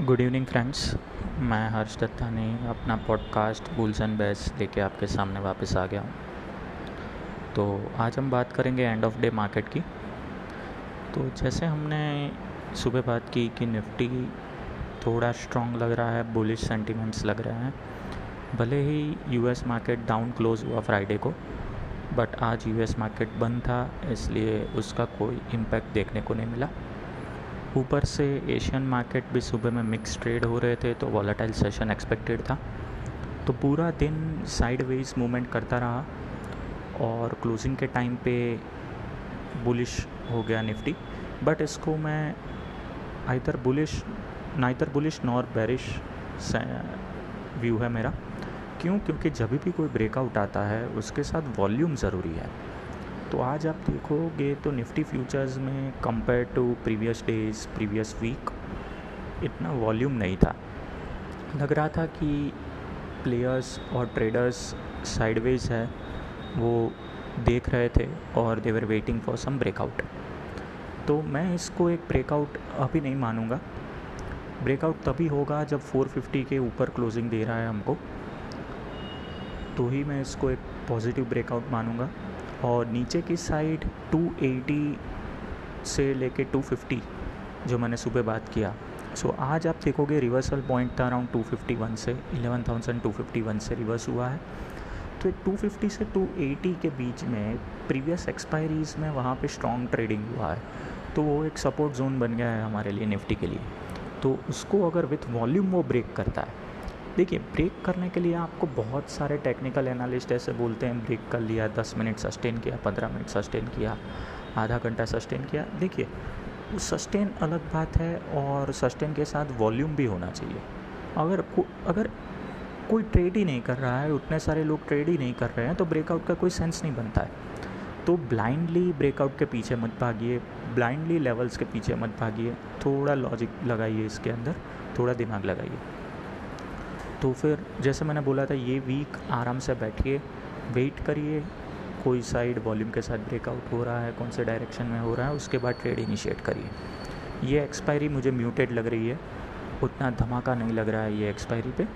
Good evening friends मैं हर्ष दत्तानी अपना podcast bulls and base लेके आपके सामने वापस आ गया हूँ। तो आज हम बात करेंगे एंड ऑफ़ डे मार्केट की। तो जैसे हमने सुबह बात की कि निफ्टी थोड़ा स्ट्रॉन्ग लग रहा है बुलिश सेंटिमेंट्स लग रहे हैं। भले ही यूएस मार्केट डाउन क्लोज हुआ फ्राइडे को बट आज यूएस मार्केट बंद था, इसलिए उसका कोई इम्पैक्ट देखने को नहीं मिला। ऊपर से एशियन मार्केट भी सुबह में मिक्स ट्रेड हो रहे थे तो वॉलेटाइल सेशन एक्सपेक्टेड था। तो पूरा दिन साइडवेज मूवमेंट करता रहा और क्लोजिंग के टाइम पे बुलिश हो गया निफ्टी बट इसको मैं आइधर बुलिश ना इधर बुलिश नॉर बेरिश व्यू है मेरा। क्यों? क्योंकि जब भी कोई ब्रेकआउट आता है, उसके साथ वॉल्यूम ज़रूरी है। तो आज आप देखोगे तो निफ्टी फ्यूचर्स में compare to previous days previous week इतना वॉल्यूम नहीं था। लग रहा था कि प्लेयर्स और ट्रेडर्स साइडवेज है, वो देख रहे थे और they were waiting for some breakout तो मैं इसको एक ब्रेकआउट अभी नहीं मानूँगा। ब्रेकआउट तभी होगा जब 450 के ऊपर क्लोजिंग दे रहा है हमको। तो ही मैं इसको एक पॉजिटिव ब्रेकआउट मानूँगा। और नीचे की साइड 280 से लेके 250 जो मैंने सुबह बात किया। सो so, आज आप देखोगे रिवर्सल पॉइंट था अराउंड 251 से 11,251 से रिवर्स हुआ है। तो 250 से 280 के बीच में प्रीवियस एक्सपायरीज में वहाँ पे स्ट्रॉन्ग ट्रेडिंग हुआ है। तो वो एक सपोर्ट जोन बन गया है हमारे लिए निफ्टी के लिए। तो उसको अगर विथ वॉल्यूम वो ब्रेक करता है देखिए ब्रेक करने के लिए आपको बहुत सारे टेक्निकल एनालिस्ट ऐसे बोलते हैं ब्रेक कर लिया दस मिनट सस्टेन किया पंद्रह मिनट सस्टेन किया आधा घंटा सस्टेन किया। देखिए सस्टेन अलग बात है और सस्टेन के साथ वॉल्यूम भी होना चाहिए। अगर को, अगर कोई ट्रेड ही नहीं कर रहा है उतने सारे लोग ट्रेड ही नहीं कर रहे हैं तो ब्रेकआउट का कोई सेंस नहीं बनता है। तो ब्लाइंडली ब्रेकआउट के पीछे मत भागिए ब्लाइंडली लेवल्स के पीछे मत भागिए थोड़ा लॉजिक लगाइए इसके अंदर थोड़ा दिमाग लगाइए। तो फिर जैसे मैंने बोला था, ये वीक आराम से बैठिए वेट करिए, कोई साइड वॉल्यूम के साथ ब्रेकआउट हो रहा है, कौन से डायरेक्शन में हो रहा है, उसके बाद ट्रेड इनिशिएट करिए। ये एक्सपायरी मुझे म्यूटेड लग रही है, उतना धमाका नहीं लग रहा है ये एक्सपायरी पे।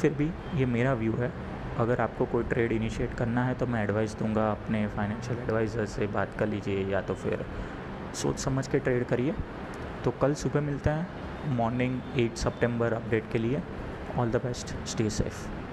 फिर भी ये मेरा व्यू है, अगर आपको कोई ट्रेड इनिशिएट करना है तो मैं एडवाइस दूँगा, अपने फाइनेंशियल एडवाइज़र से बात कर लीजिए, या तो फिर सोच समझ के ट्रेड करिए। तो कल सुबह मिलते हैं मॉर्निंग एट सितंबर अपडेट के लिए। All the best. Stay safe